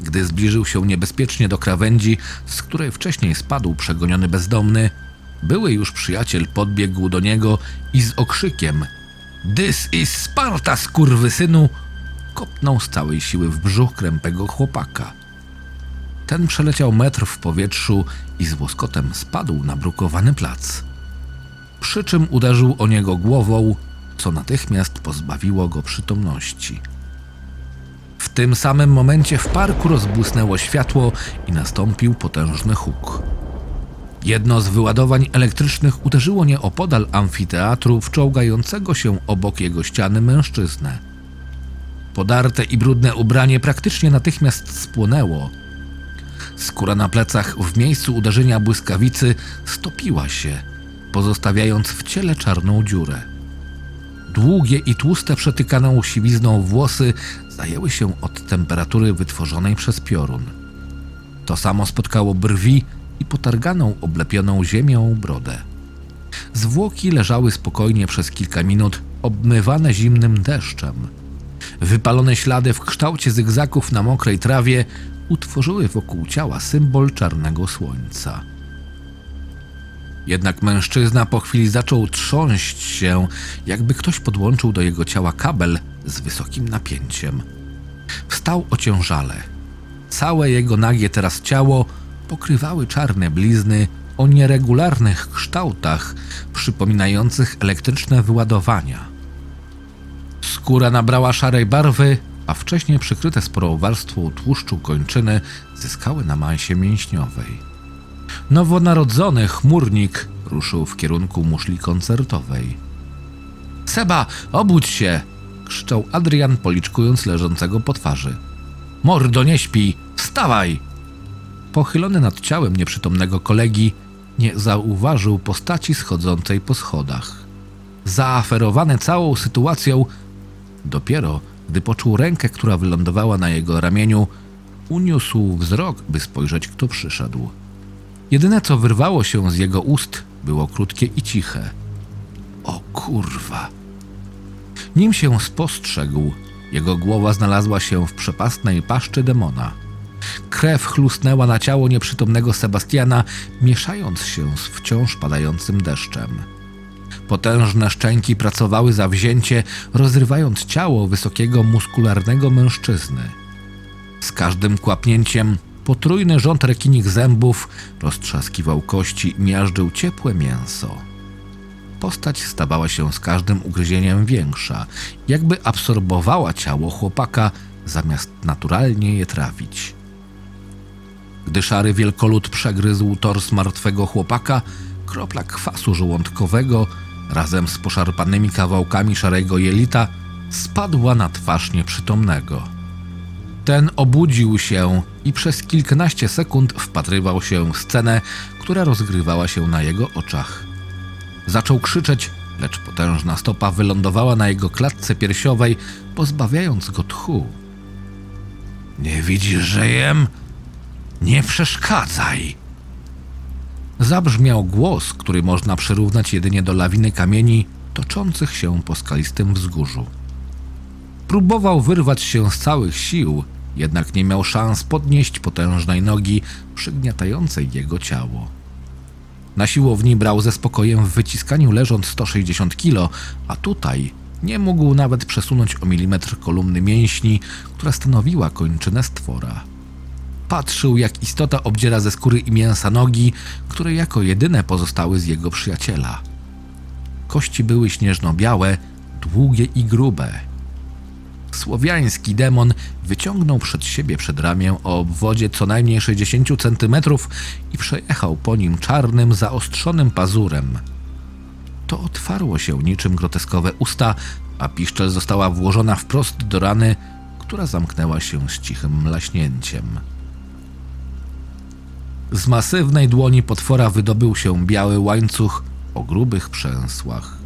Gdy zbliżył się niebezpiecznie do krawędzi, z której wcześniej spadł przegoniony bezdomny, były już przyjaciel podbiegł do niego i z okrzykiem This is Sparta, skurwysynu! Kopnął z całej siły w brzuch krępego chłopaka. Ten przeleciał metr w powietrzu i z łoskotem spadł na brukowany plac. Przy czym uderzył o niego głową, co natychmiast pozbawiło go przytomności. W tym samym momencie w parku rozbłysnęło światło i nastąpił potężny huk. Jedno z wyładowań elektrycznych uderzyło nieopodal amfiteatru w czołgającego się obok jego ściany mężczyznę. Podarte i brudne ubranie praktycznie natychmiast spłonęło. Skóra na plecach w miejscu uderzenia błyskawicy stopiła się, pozostawiając w ciele czarną dziurę. Długie i tłuste przetykaną siwizną włosy zajęły się od temperatury wytworzonej przez piorun. To samo spotkało brwi i potarganą, oblepioną ziemią brodę. Zwłoki leżały spokojnie przez kilka minut, obmywane zimnym deszczem. Wypalone ślady w kształcie zygzaków na mokrej trawie utworzyły wokół ciała symbol czarnego słońca. Jednak mężczyzna po chwili zaczął trząść się, jakby ktoś podłączył do jego ciała kabel z wysokim napięciem. Wstał ociężale. Całe jego nagie teraz ciało pokrywały czarne blizny o nieregularnych kształtach, przypominających elektryczne wyładowania. Skóra nabrała szarej barwy, a wcześniej przykryte sporą warstwą tłuszczu kończyny zyskały na masie mięśniowej. Nowonarodzony chmurnik ruszył w kierunku muszli koncertowej. Seba, obudź się! krzyczał Adrian, policzkując leżącego po twarzy. Mordo, nie śpi! Wstawaj! Pochylony nad ciałem nieprzytomnego kolegi, nie zauważył postaci schodzącej po schodach. Zaaferowany całą sytuacją, dopiero gdy poczuł rękę, która wylądowała na jego ramieniu, uniósł wzrok, by spojrzeć, kto przyszedł. Jedyne, co wyrwało się z jego ust, było krótkie i ciche. O kurwa! Nim się spostrzegł, jego głowa znalazła się w przepastnej paszczy demona. Krew chlusnęła na ciało nieprzytomnego Sebastiana, mieszając się z wciąż padającym deszczem. Potężne szczęki pracowały zawzięcie, rozrywając ciało wysokiego, muskularnego mężczyzny. Z każdym kłapnięciem potrójny rząd rekinich zębów roztrzaskiwał kości i miażdżył ciepłe mięso. Postać stawała się z każdym ugryzieniem większa, jakby absorbowała ciało chłopaka, zamiast naturalnie je trawić. Gdy szary wielkolud przegryzł tors martwego chłopaka, kropla kwasu żołądkowego razem z poszarpanymi kawałkami szarego jelita spadła na twarz nieprzytomnego. Ten obudził się i przez kilkanaście sekund wpatrywał się w scenę, która rozgrywała się na jego oczach. Zaczął krzyczeć, lecz potężna stopa wylądowała na jego klatce piersiowej, pozbawiając go tchu. Nie widzisz, że jem? Nie przeszkadzaj! Zabrzmiał głos, który można przyrównać jedynie do lawiny kamieni toczących się po skalistym wzgórzu. Próbował wyrwać się z całych sił, jednak nie miał szans podnieść potężnej nogi przygniatającej jego ciało. Na siłowni brał ze spokojem w wyciskaniu leżąc 160 kilo, a tutaj nie mógł nawet przesunąć o milimetr kolumny mięśni, która stanowiła kończynę stwora. Patrzył, jak istota obdziera ze skóry i mięsa nogi, które jako jedyne pozostały z jego przyjaciela. Kości były śnieżno-białe, długie i grube. Słowiański demon wyciągnął przed siebie przedramię o obwodzie co najmniej 60 cm i przejechał po nim czarnym, zaostrzonym pazurem. To otwarło się niczym groteskowe usta, a piszczel została włożona wprost do rany, która zamknęła się z cichym mlaśnięciem. Z masywnej dłoni potwora wydobył się biały łańcuch o grubych przęsłach.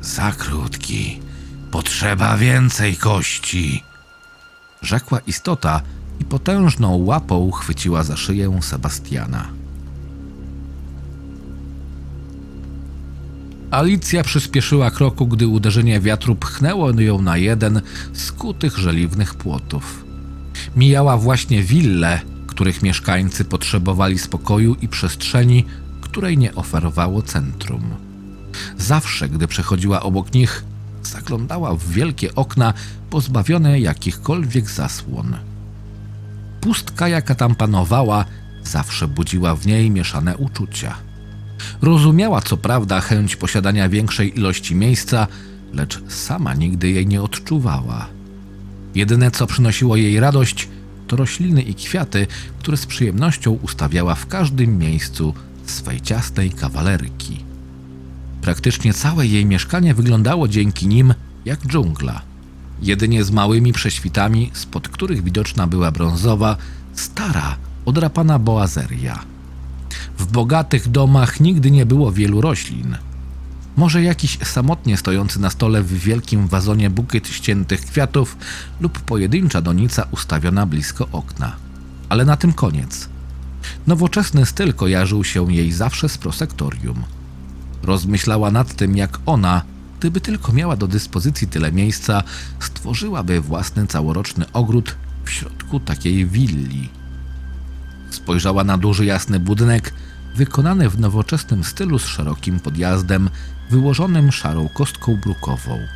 Za krótki. Potrzeba więcej kości. Rzekła istota i potężną łapą chwyciła za szyję Sebastiana. Alicja przyspieszyła kroku, gdy uderzenie wiatru pchnęło ją na jeden z kutych żeliwnych płotów. Mijała właśnie willę, których mieszkańcy potrzebowali spokoju i przestrzeni, której nie oferowało centrum. Zawsze, gdy przechodziła obok nich, zaglądała w wielkie okna pozbawione jakichkolwiek zasłon. Pustka, jaka tam panowała, zawsze budziła w niej mieszane uczucia. Rozumiała co prawda chęć posiadania większej ilości miejsca, lecz sama nigdy jej nie odczuwała. Jedyne co przynosiło jej radość, rośliny i kwiaty, które z przyjemnością ustawiała w każdym miejscu swej ciasnej kawalerki. Praktycznie całe jej mieszkanie wyglądało dzięki nim jak dżungla. Jedynie z małymi prześwitami, spod których widoczna była brązowa, stara, odrapana boazeria. W bogatych domach nigdy nie było wielu roślin. Może jakiś samotnie stojący na stole w wielkim wazonie bukiet ściętych kwiatów lub pojedyncza donica ustawiona blisko okna. Ale na tym koniec. Nowoczesny styl kojarzył się jej zawsze z prosektorium. Rozmyślała nad tym, jak ona, gdyby tylko miała do dyspozycji tyle miejsca, stworzyłaby własny całoroczny ogród w środku takiej willi. Spojrzała na duży jasny budynek, wykonany w nowoczesnym stylu z szerokim podjazdem, wyłożonym szarą kostką brukową.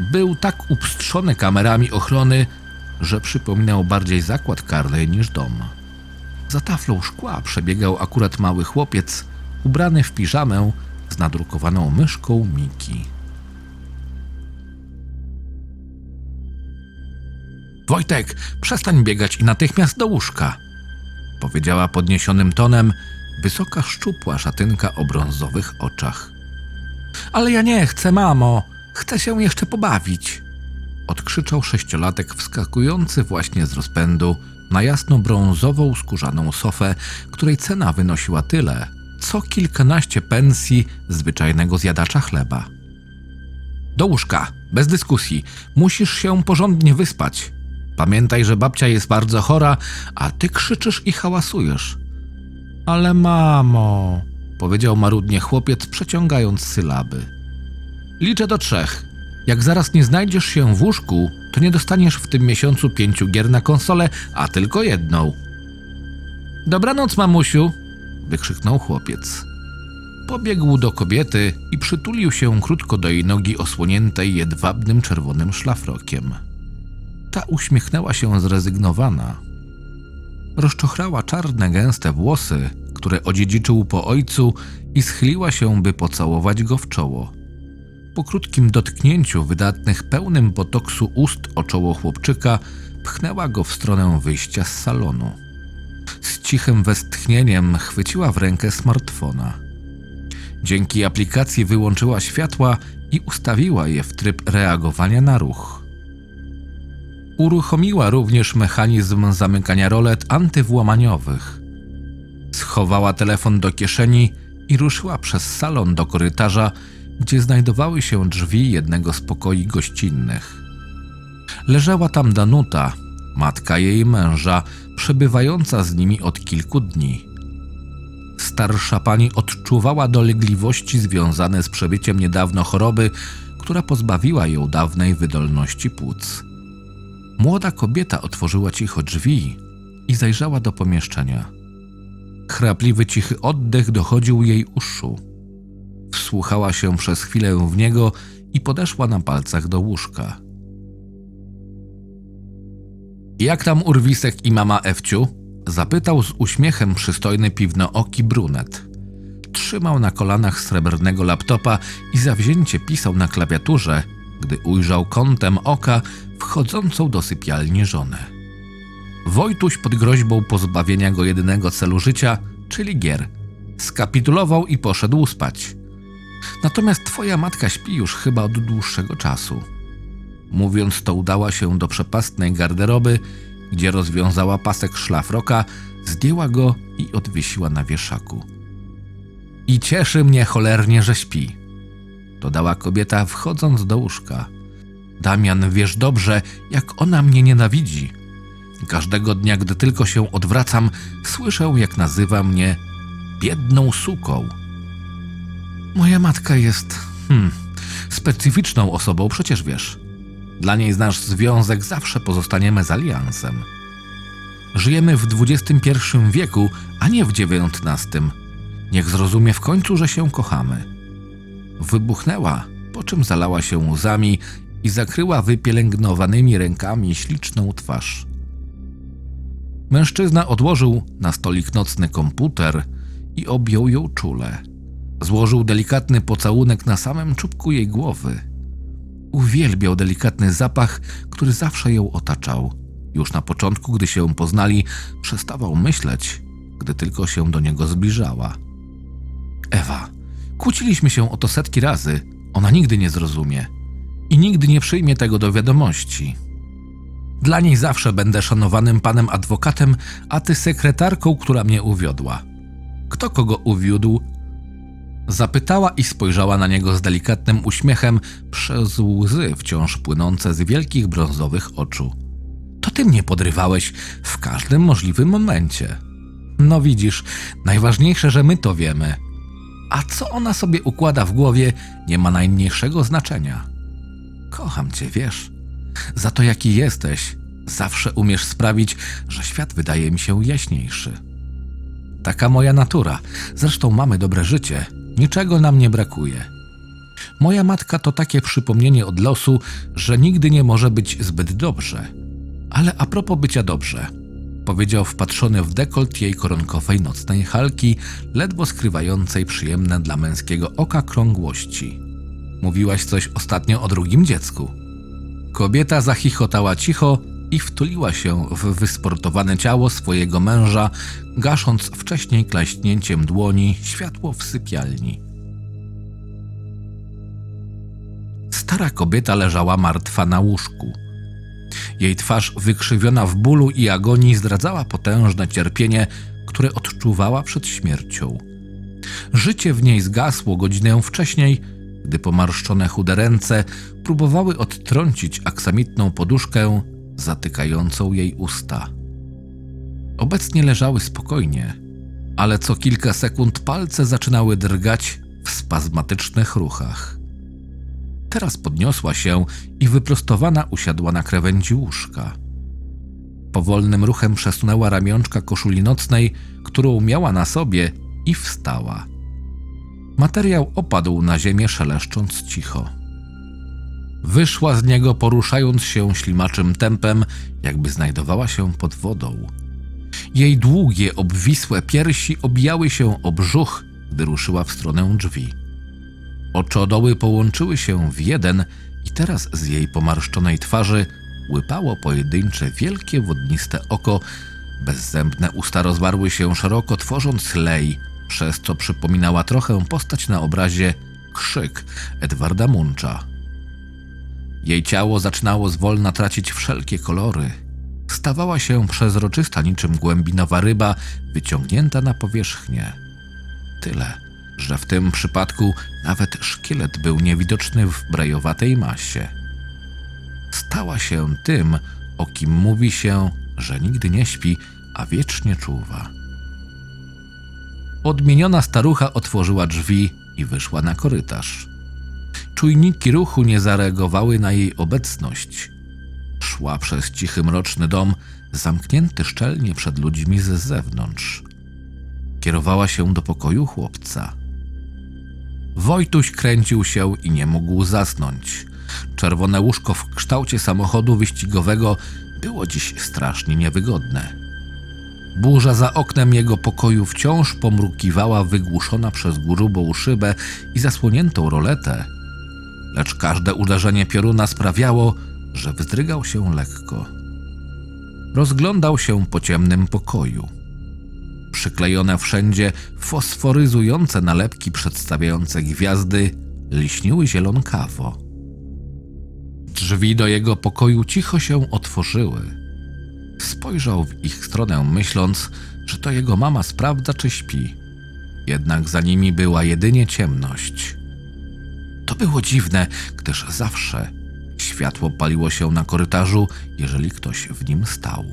Był tak upstrzony kamerami ochrony, że przypominał bardziej zakład karny niż dom. Za taflą szkła przebiegał akurat mały chłopiec, ubrany w piżamę z nadrukowaną myszką Miki. Wojtek, przestań biegać i natychmiast do łóżka, powiedziała podniesionym tonem wysoka, szczupła szatynka o brązowych oczach. Ale ja nie chcę, mamo, chcę się jeszcze pobawić, odkrzyczał sześciolatek wskakujący właśnie z rozpędu na jasno brązową skórzaną sofę, której cena wynosiła tyle, co kilkanaście pensji zwyczajnego zjadacza chleba. Do łóżka, bez dyskusji, musisz się porządnie wyspać. Pamiętaj, że babcia jest bardzo chora, a ty krzyczysz i hałasujesz. Ale mamo, powiedział marudnie chłopiec, przeciągając sylaby. Liczę do trzech. Jak zaraz nie znajdziesz się w łóżku, to nie dostaniesz w tym miesiącu pięciu gier na konsolę, a tylko jedną. Dobranoc, mamusiu, wykrzyknął chłopiec. Pobiegł do kobiety i przytulił się krótko do jej nogi osłoniętej jedwabnym czerwonym szlafrokiem. Ta uśmiechnęła się zrezygnowana. Rozczochrała czarne, gęste włosy, które odziedziczył po ojcu i schyliła się, by pocałować go w czoło. Po krótkim dotknięciu wydatnych pełnym botoksu ust o czoło chłopczyka pchnęła go w stronę wyjścia z salonu. Z cichym westchnieniem chwyciła w rękę smartfona. Dzięki aplikacji wyłączyła światła i ustawiła je w tryb reagowania na ruch. Uruchomiła również mechanizm zamykania rolet antywłamaniowych. Schowała telefon do kieszeni i ruszyła przez salon do korytarza, gdzie znajdowały się drzwi jednego z pokoi gościnnych. Leżała tam Danuta, matka jej męża, przebywająca z nimi od kilku dni. Starsza pani odczuwała dolegliwości związane z przebyciem niedawno choroby, która pozbawiła ją dawnej wydolności płuc. Młoda kobieta otworzyła cicho drzwi i zajrzała do pomieszczenia. Chrapliwy, cichy oddech dochodził jej uszu. Wsłuchała się przez chwilę w niego i podeszła na palcach do łóżka. Jak tam urwisek i mama Ewciu? Zapytał z uśmiechem przystojny piwnooki brunet. Trzymał na kolanach srebrnego laptopa i zawzięcie pisał na klawiaturze, gdy ujrzał kątem oka wchodzącą do sypialni żonę. Wojtuś pod groźbą pozbawienia go jedynego celu życia, czyli gier, skapitulował i poszedł spać. Natomiast twoja matka śpi już chyba od dłuższego czasu. Mówiąc to udała się do przepastnej garderoby, gdzie rozwiązała pasek szlafroka, zdjęła go i odwiesiła na wieszaku. I cieszy mnie cholernie, że śpi, dodała kobieta wchodząc do łóżka. Damian, wiesz dobrze, jak ona mnie nienawidzi. Każdego dnia, gdy tylko się odwracam, słyszę, jak nazywa mnie biedną suką. Moja matka jest, hmm, specyficzną osobą, przecież wiesz. Dla niej nasz związek zawsze pozostanie mezaliansem. Żyjemy w XXI wieku, a nie w XIX. Niech zrozumie w końcu, że się kochamy. Wybuchnęła, po czym zalała się łzami i zakryła wypielęgnowanymi rękami śliczną twarz. Mężczyzna odłożył na stolik nocny komputer i objął ją czule. Złożył delikatny pocałunek na samym czubku jej głowy. Uwielbiał delikatny zapach, który zawsze ją otaczał. Już na początku, gdy się poznali, przestawał myśleć, gdy tylko się do niego zbliżała. Ewa, kłóciliśmy się o to setki razy. Ona nigdy nie zrozumie i nigdy nie przyjmie tego do wiadomości. Dla niej zawsze będę szanowanym panem adwokatem, a ty sekretarką, która mnie uwiodła. Kto kogo uwiódł? Zapytała i spojrzała na niego z delikatnym uśmiechem przez łzy wciąż płynące z wielkich brązowych oczu. To ty mnie podrywałeś w każdym możliwym momencie. No widzisz, najważniejsze, że my to wiemy. A co ona sobie układa w głowie, nie ma najmniejszego znaczenia. Kocham cię, wiesz. Za to, jaki jesteś, zawsze umiesz sprawić, że świat wydaje mi się jaśniejszy. Taka moja natura. Zresztą mamy dobre życie. Niczego nam nie brakuje. Moja matka to takie przypomnienie od losu, że nigdy nie może być zbyt dobrze. Ale a propos bycia dobrze, powiedział wpatrzony w dekolt jej koronkowej nocnej halki, ledwo skrywającej przyjemne dla męskiego oka krągłości. Mówiłaś coś ostatnio o drugim dziecku. Kobieta zachichotała cicho i wtuliła się w wysportowane ciało swojego męża, gasząc wcześniej klaśnięciem dłoni światło w sypialni. Stara kobieta leżała martwa na łóżku. Jej twarz wykrzywiona w bólu i agonii zdradzała potężne cierpienie, które odczuwała przed śmiercią. Życie w niej zgasło godzinę wcześniej, gdy pomarszczone chude ręce próbowały odtrącić aksamitną poduszkę zatykającą jej usta. Obecnie leżały spokojnie, ale co kilka sekund palce zaczynały drgać w spazmatycznych ruchach. Teraz podniosła się i wyprostowana usiadła na krawędzi łóżka. Powolnym ruchem przesunęła ramionczka koszuli nocnej, którą miała na sobie i wstała. Materiał opadł na ziemię, szeleszcząc cicho. Wyszła z niego, poruszając się ślimaczym tempem, jakby znajdowała się pod wodą. Jej długie, obwisłe piersi obijały się o brzuch, gdy ruszyła w stronę drzwi. Oczodoły połączyły się w jeden i teraz z jej pomarszczonej twarzy łypało pojedyncze wielkie wodniste oko, bezzębne usta rozwarły się szeroko, tworząc lej, przez co przypominała trochę postać na obrazie Krzyk Edwarda Muncha. Jej ciało zaczynało zwolna tracić wszelkie kolory. Stawała się przezroczysta niczym głębinowa ryba wyciągnięta na powierzchnię. Tyle, że w tym przypadku nawet szkielet był niewidoczny w brajowatej masie. Stała się tym, o kim mówi się, że nigdy nie śpi, a wiecznie czuwa. Odmieniona starucha otworzyła drzwi i wyszła na korytarz. Czujniki ruchu nie zareagowały na jej obecność. Szła przez cichy, mroczny dom, zamknięty szczelnie przed ludźmi z zewnątrz. Kierowała się do pokoju chłopca. Wojtuś kręcił się i nie mógł zasnąć. Czerwone łóżko w kształcie samochodu wyścigowego było dziś strasznie niewygodne. Burza za oknem jego pokoju wciąż pomrukiwała wygłuszona przez grubą szybę i zasłoniętą roletę, lecz każde uderzenie pioruna sprawiało, że wzdrygał się lekko. Rozglądał się po ciemnym pokoju. Przyklejone wszędzie fosforyzujące nalepki przedstawiające gwiazdy liśniły zielonkawo. Drzwi do jego pokoju cicho się otworzyły. Spojrzał w ich stronę, myśląc, że to jego mama sprawdza, czy śpi. Jednak za nimi była jedynie ciemność. To było dziwne, gdyż zawsze światło paliło się na korytarzu, jeżeli ktoś w nim stał.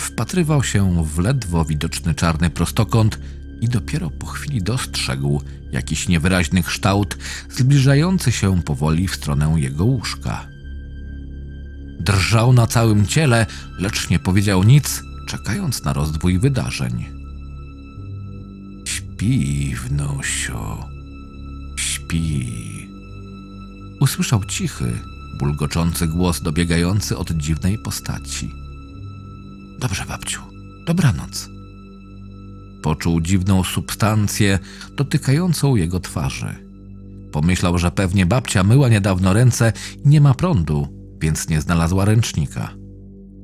Wpatrywał się w ledwo widoczny czarny prostokąt i dopiero po chwili dostrzegł jakiś niewyraźny kształt zbliżający się powoli w stronę jego łóżka. Drżał na całym ciele, lecz nie powiedział nic, czekając na rozdwój wydarzeń. Śpi, wnosio, śpi. Usłyszał cichy, bulgoczący głos dobiegający od dziwnej postaci. Dobrze, babciu, dobranoc. Poczuł dziwną substancję dotykającą jego twarzy. Pomyślał, że pewnie babcia myła niedawno ręce i nie ma prądu, więc nie znalazła ręcznika.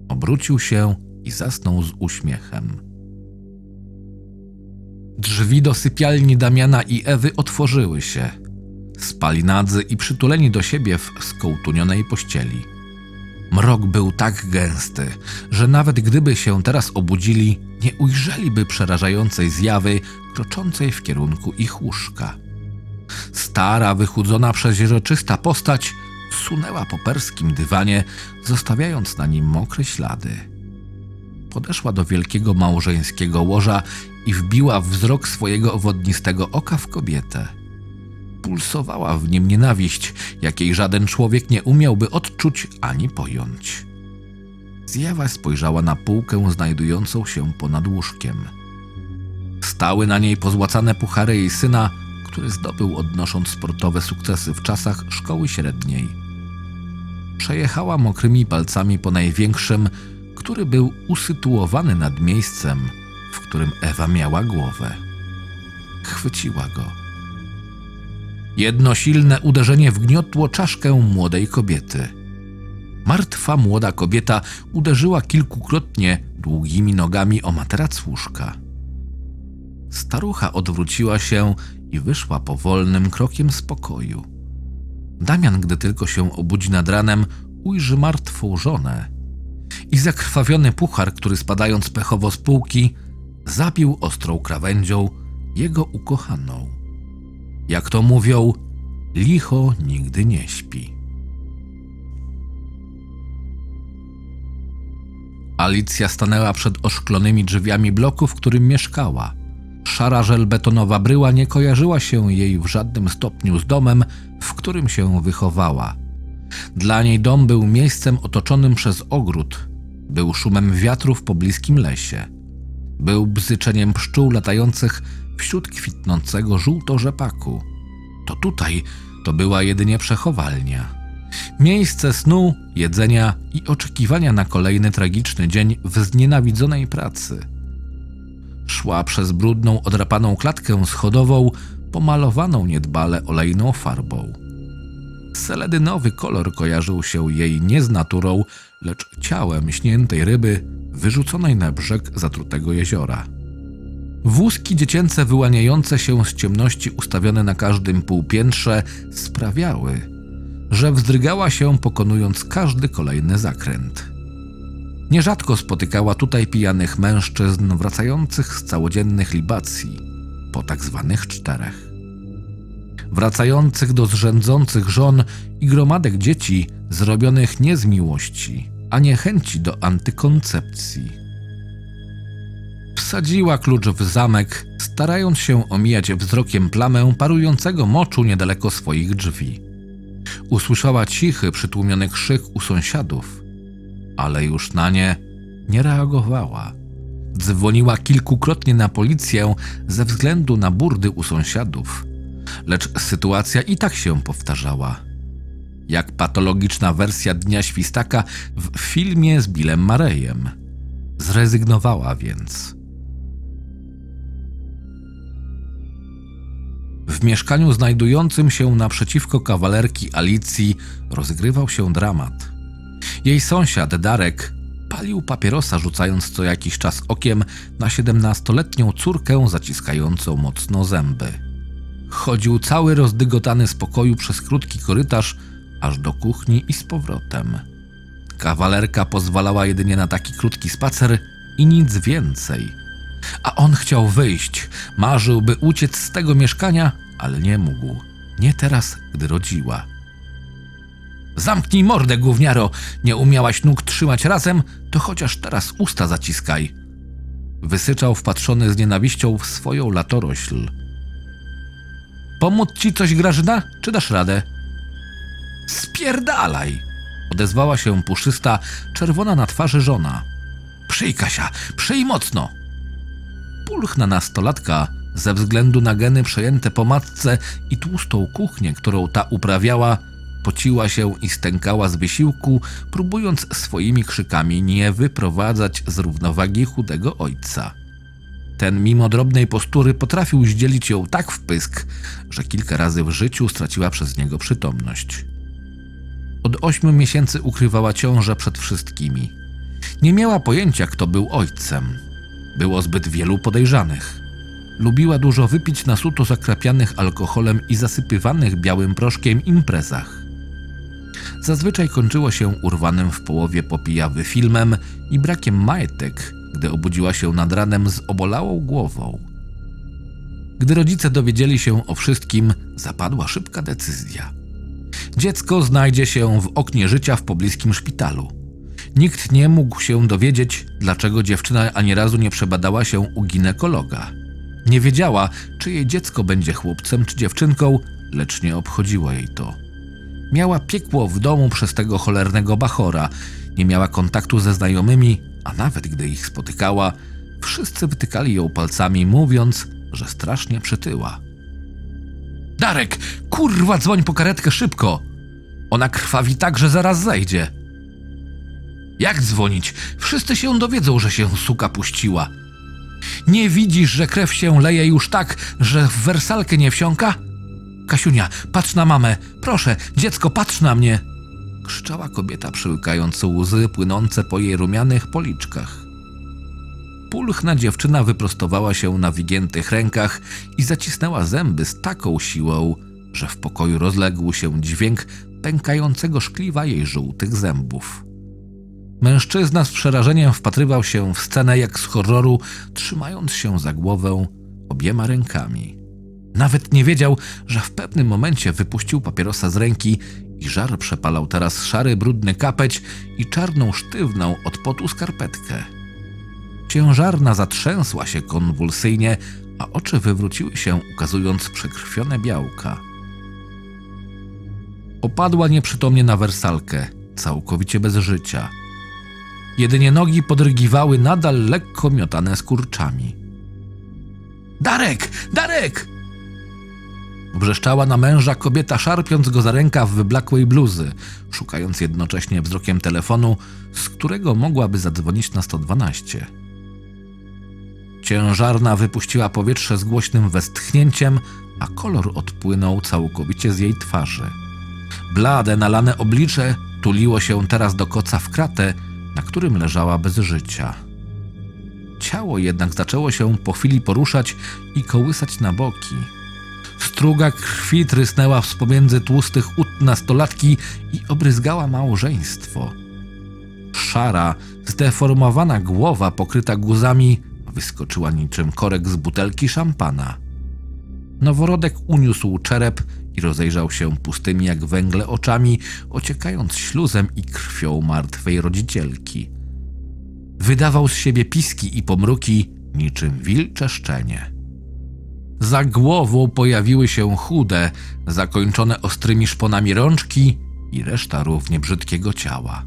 Obrócił się i zasnął z uśmiechem. Drzwi do sypialni Damiana i Ewy otworzyły się. Spali nadzy i przytuleni do siebie w skołtunionej pościeli. Mrok był tak gęsty, że nawet gdyby się teraz obudzili, nie ujrzeliby przerażającej zjawy kroczącej w kierunku ich łóżka. Stara, wychudzona, przeźroczysta postać sunęła po perskim dywanie, zostawiając na nim mokre ślady. Podeszła do wielkiego małżeńskiego łoża i wbiła wzrok swojego wodnistego oka w kobietę. Pulsowała w nim nienawiść, jakiej żaden człowiek nie umiałby odczuć ani pojąć. Zjawa spojrzała na półkę znajdującą się ponad łóżkiem. Stały na niej pozłacane puchary jej syna, który zdobył odnosząc sportowe sukcesy w czasach szkoły średniej. Przejechała mokrymi palcami po największym, który był usytuowany nad miejscem, w którym Ewa miała głowę. Chwyciła go. Jedno silne uderzenie wgniotło czaszkę młodej kobiety. Martwa młoda kobieta uderzyła kilkukrotnie długimi nogami o materac łóżka. Starucha odwróciła się i wyszła powolnym krokiem z pokoju. Damian, gdy tylko się obudzi nad ranem, ujrzy martwą żonę i zakrwawiony puchar, który spadając pechowo z półki, zabił ostrą krawędzią jego ukochaną. Jak to mówią, licho nigdy nie śpi. Alicja stanęła przed oszklonymi drzwiami bloku, w którym mieszkała. Szara żelbetonowa bryła nie kojarzyła się jej w żadnym stopniu z domem, w którym się wychowała. Dla niej dom był miejscem otoczonym przez ogród, był szumem wiatru w pobliskim lesie, był bzyczeniem pszczół latających wśród kwitnącego żółto-rzepaku. To tutaj to była jedynie przechowalnia. Miejsce snu, jedzenia i oczekiwania na kolejny tragiczny dzień w znienawidzonej pracy. Szła przez brudną, odrapaną klatkę schodową, pomalowaną niedbale olejną farbą. Seledynowy kolor kojarzył się jej nie z naturą, lecz ciałem śniętej ryby wyrzuconej na brzeg zatrutego jeziora. Wózki dziecięce wyłaniające się z ciemności ustawione na każdym półpiętrze sprawiały, że wzdrygała się pokonując każdy kolejny zakręt. Nierzadko spotykała tutaj pijanych mężczyzn wracających z całodziennych libacji po tak zwanych czterech. Wracających do zrzędzących żon i gromadek dzieci zrobionych nie z miłości, a nie chęci do antykoncepcji. Wsadziła klucz w zamek, starając się omijać wzrokiem plamę parującego moczu niedaleko swoich drzwi. Usłyszała cichy, przytłumiony krzyk u sąsiadów, ale już na nie nie reagowała. Dzwoniła kilkukrotnie na policję ze względu na burdy u sąsiadów, lecz sytuacja i tak się powtarzała. Jak patologiczna wersja Dnia Świstaka w filmie z Billem Marejem. Zrezygnowała więc. W mieszkaniu znajdującym się naprzeciwko kawalerki Alicji rozgrywał się dramat. Jej sąsiad Darek palił papierosa, rzucając co jakiś czas okiem na siedemnastoletnią córkę zaciskającą mocno zęby. Chodził cały rozdygotany z pokoju przez krótki korytarz aż do kuchni i z powrotem. Kawalerka pozwalała jedynie na taki krótki spacer i nic więcej. A on chciał wyjść, marzył, by uciec z tego mieszkania, ale nie mógł. Nie teraz, gdy rodziła. Zamknij mordę, gówniaro! Nie umiałaś nóg trzymać razem, to chociaż teraz usta zaciskaj. Wysyczał wpatrzony z nienawiścią w swoją latorośl. Pomóc ci coś, Grażyna, czy dasz radę? Spierdalaj! Odezwała się puszysta, czerwona na twarzy żona. Przyj, Kasia, przyj mocno! Pulchna nastolatka, ze względu na geny przejęte po matce i tłustą kuchnię, którą ta uprawiała, pociła się i stękała z wysiłku, próbując swoimi krzykami nie wyprowadzać z równowagi chudego ojca. Ten mimo drobnej postury potrafił zdzielić ją tak w pysk, że kilka razy w życiu straciła przez niego przytomność. Od ośmiu miesięcy ukrywała ciążę przed wszystkimi. Nie miała pojęcia, kto był ojcem. Było zbyt wielu podejrzanych. Lubiła dużo wypić na suto zakrapianych alkoholem i zasypywanych białym proszkiem imprezach. Zazwyczaj kończyło się urwanym w połowie popijawy filmem i brakiem majtek, gdy obudziła się nad ranem z obolałą głową. Gdy rodzice dowiedzieli się o wszystkim, zapadła szybka decyzja. Dziecko znajdzie się w oknie życia w pobliskim szpitalu. Nikt nie mógł się dowiedzieć, dlaczego dziewczyna ani razu nie przebadała się u ginekologa. Nie wiedziała, czy jej dziecko będzie chłopcem czy dziewczynką, lecz nie obchodziło jej to. Miała piekło w domu przez tego cholernego bachora, nie miała kontaktu ze znajomymi, a nawet gdy ich spotykała, wszyscy wytykali ją palcami, mówiąc, że strasznie przytyła. Darek, kurwa, dzwoń po karetkę szybko! Ona krwawi tak, że zaraz zajdzie. Jak dzwonić? Wszyscy się dowiedzą, że się suka puściła. Nie widzisz, że krew się leje już tak, że w wersalkę nie wsiąka? Kasiunia, patrz na mamę! Proszę, dziecko, patrz na mnie! Krzyczała kobieta, przyłykając łzy płynące po jej rumianych policzkach. Pulchna dziewczyna wyprostowała się na wygiętych rękach i zacisnęła zęby z taką siłą, że w pokoju rozległ się dźwięk pękającego szkliwa jej żółtych zębów. Mężczyzna z przerażeniem wpatrywał się w scenę jak z horroru, trzymając się za głowę obiema rękami. Nawet nie wiedział, że w pewnym momencie wypuścił papierosa z ręki i żar przepalał teraz szary, brudny kapeć i czarną, sztywną od potu skarpetkę. Ciężarna zatrzęsła się konwulsyjnie, a oczy wywróciły się, ukazując przekrwione białka. Opadła nieprzytomnie na wersalkę, całkowicie bez życia. Jedynie nogi podrygiwały nadal lekko miotane skurczami. Darek! Darek! Wrzeszczała na męża kobieta, szarpiąc go za rękaw wyblakłej bluzy, szukając jednocześnie wzrokiem telefonu, z którego mogłaby zadzwonić na 112. Ciężarna wypuściła powietrze z głośnym westchnięciem, a kolor odpłynął całkowicie z jej twarzy. Blade, nalane oblicze tuliło się teraz do koca w kratę, na którym leżała bez życia. Ciało jednak zaczęło się po chwili poruszać i kołysać na boki. Struga krwi trysnęła z tłustych ud nastolatki i obryzgała małżeństwo. Szara, zdeformowana głowa pokryta guzami wyskoczyła niczym korek z butelki szampana. Noworodek uniósł czerep i rozejrzał się pustymi jak węgle oczami, ociekając śluzem i krwią martwej rodzicielki. Wydawał z siebie piski i pomruki niczym wilcze szczenie. Za głową pojawiły się chude, zakończone ostrymi szponami rączki i reszta równie brzydkiego ciała.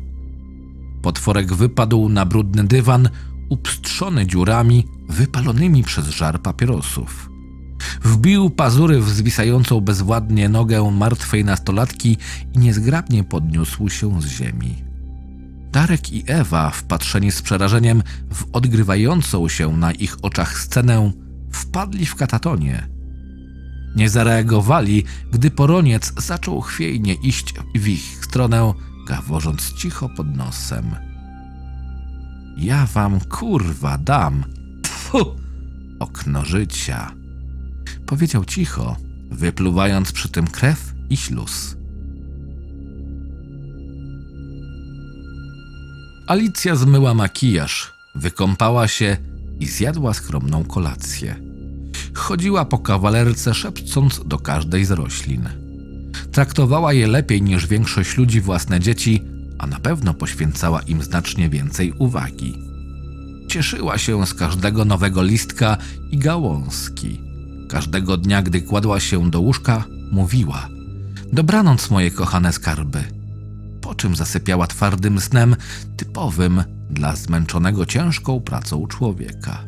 Potworek wypadł na brudny dywan, upstrzony dziurami wypalonymi przez żar papierosów. Wbił pazury w zwisającą bezwładnie nogę martwej nastolatki i niezgrabnie podniósł się z ziemi. Darek i Ewa, wpatrzeni z przerażeniem w odgrywającą się na ich oczach scenę, wpadli w katatonie. Nie zareagowali, gdy poroniec zaczął chwiejnie iść w ich stronę, gaworząc cicho pod nosem. Ja wam kurwa dam. Tfu! Okno życia. Powiedział cicho, wypluwając przy tym krew i śluz. Alicja zmyła makijaż, wykąpała się i zjadła skromną kolację. Chodziła po kawalerce, szepcąc do każdej z roślin. Traktowała je lepiej niż większość ludzi własne dzieci, a na pewno poświęcała im znacznie więcej uwagi. Cieszyła się z każdego nowego listka i gałązki. Każdego dnia, gdy kładła się do łóżka, mówiła: Dobranoc, moje kochane skarby. Po czym zasypiała twardym snem, typowym dla zmęczonego ciężką pracą człowieka.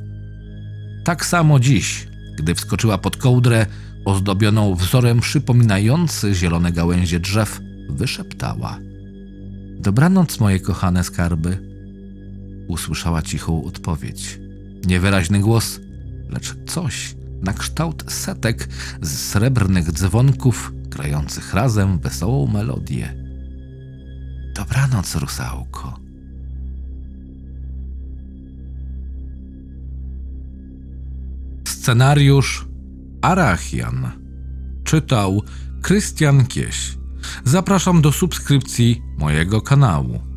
Tak samo dziś, gdy wskoczyła pod kołdrę, ozdobioną wzorem przypominający zielone gałęzie drzew, wyszeptała: Dobranoc, moje kochane skarby. Usłyszała cichą odpowiedź. Niewyraźny głos, lecz coś na kształt setek z srebrnych dzwonków grających razem wesołą melodię. Dobranoc, rusałko. Scenariusz Arachian. Czytał Krystian Kieś. Zapraszam do subskrypcji mojego kanału.